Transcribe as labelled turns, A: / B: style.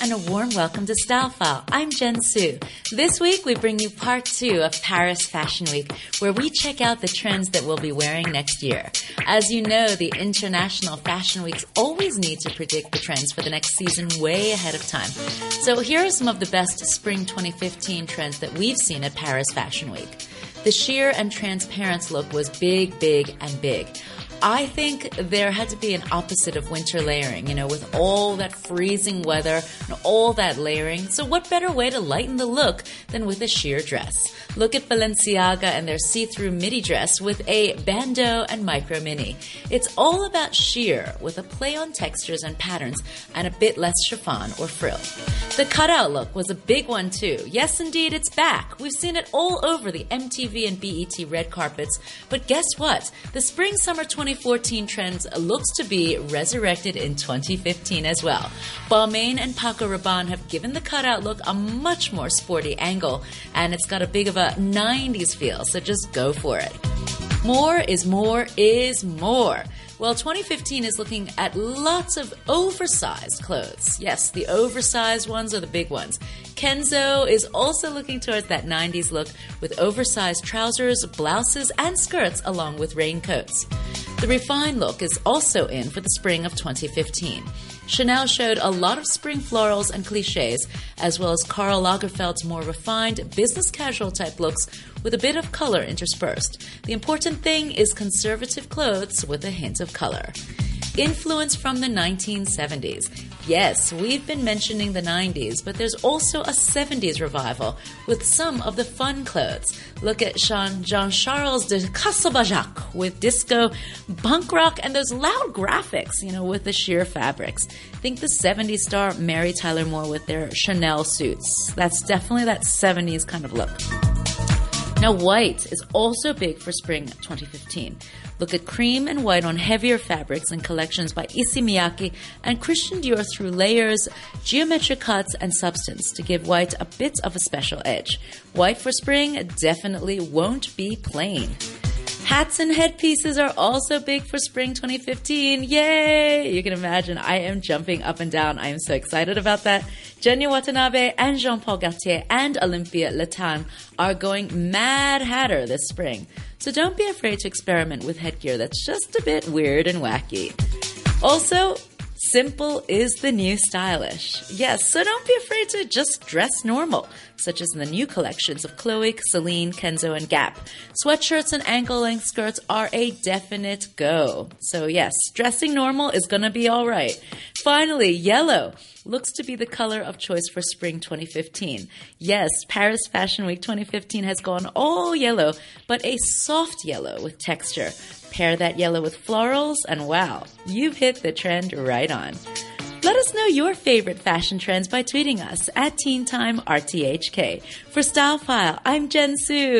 A: and a warm welcome to Style File. I'm Jen Su. This week, we bring you part two of Paris Fashion Week, where we check out the trends that we'll be wearing next year. As you know, the International Fashion Weeks always need to predict the trends for the next season way ahead of time. So here are some of the best spring 2015 trends that we've seen at Paris Fashion Week. The sheer and transparent look was big, big, and big. I think there had to be an opposite of winter layering, you know, with all that freezing weather and all that layering. So what better way to lighten the look than with a sheer dress? Look at Balenciaga and their see-through midi dress with a bandeau and micro mini. It's all about sheer with a play on textures and patterns and a bit less chiffon or frill. The cutout look was a big one too. Yes, indeed, it's back. We've seen it all over the MTV and BET red carpets. But guess what? The spring summer 2014 trends looks to be resurrected in 2015 as well. Balmain and Paco Rabanne have given the cutout look a much more sporty angle, and it's got a big of a 90s feel, so just go for it. More is more is more. Well, 2015 is looking at lots of oversized clothes. Yes, the oversized ones are the big ones. Kenzo is also looking towards that 90s look with oversized trousers, blouses, and skirts along with raincoats. The refined look is also in for the spring of 2015. Chanel showed a lot of spring florals and cliches, as well as Karl Lagerfeld's more refined, business casual type looks with a bit of color interspersed. The important thing is conservative clothes with a hint of color. Influence from the 1970s. Yes, we've been mentioning the 90s, but there's also a 70s revival with some of the fun clothes. Look at Jean, Jean-Charles de Castelbajac with disco, punk rock, and those loud graphics, you know, with the sheer fabrics. Think the 70s star Mary Tyler Moore with their Chanel suits. That's definitely that 70s kind of look. Now, white is also big for spring 2015. Look at cream and white on heavier fabrics and collections by Issey Miyake and Christian Dior through layers, geometric cuts, and substance to give white a bit of a special edge. White for spring definitely won't be plain. Hats and headpieces are also big for spring 2015. Yay! You can imagine I am jumping up and down. I am so excited about that. Junya Watanabe and Jean Paul Gaultier and Olympia Le Tan are going mad hatter this spring. So don't be afraid to experiment with headgear that's just a bit weird and wacky. Also, Simple is the new stylish. Yes, so don't be afraid to just dress normal, such as in the new collections of Chloe, Celine, Kenzo, and Gap. Sweatshirts and ankle length skirts are a definite go. So, yes, dressing normal is gonna be alright. Finally, yellow looks to be the color of choice for spring 2015. Yes, Paris Fashion Week 2015 has gone all yellow, but a soft yellow with texture. Pair that yellow with florals, and wow, you've hit the trend right on. Let us know your favorite fashion trends by tweeting us at Teen Time RTHK. For Style File, I'm Jen Su.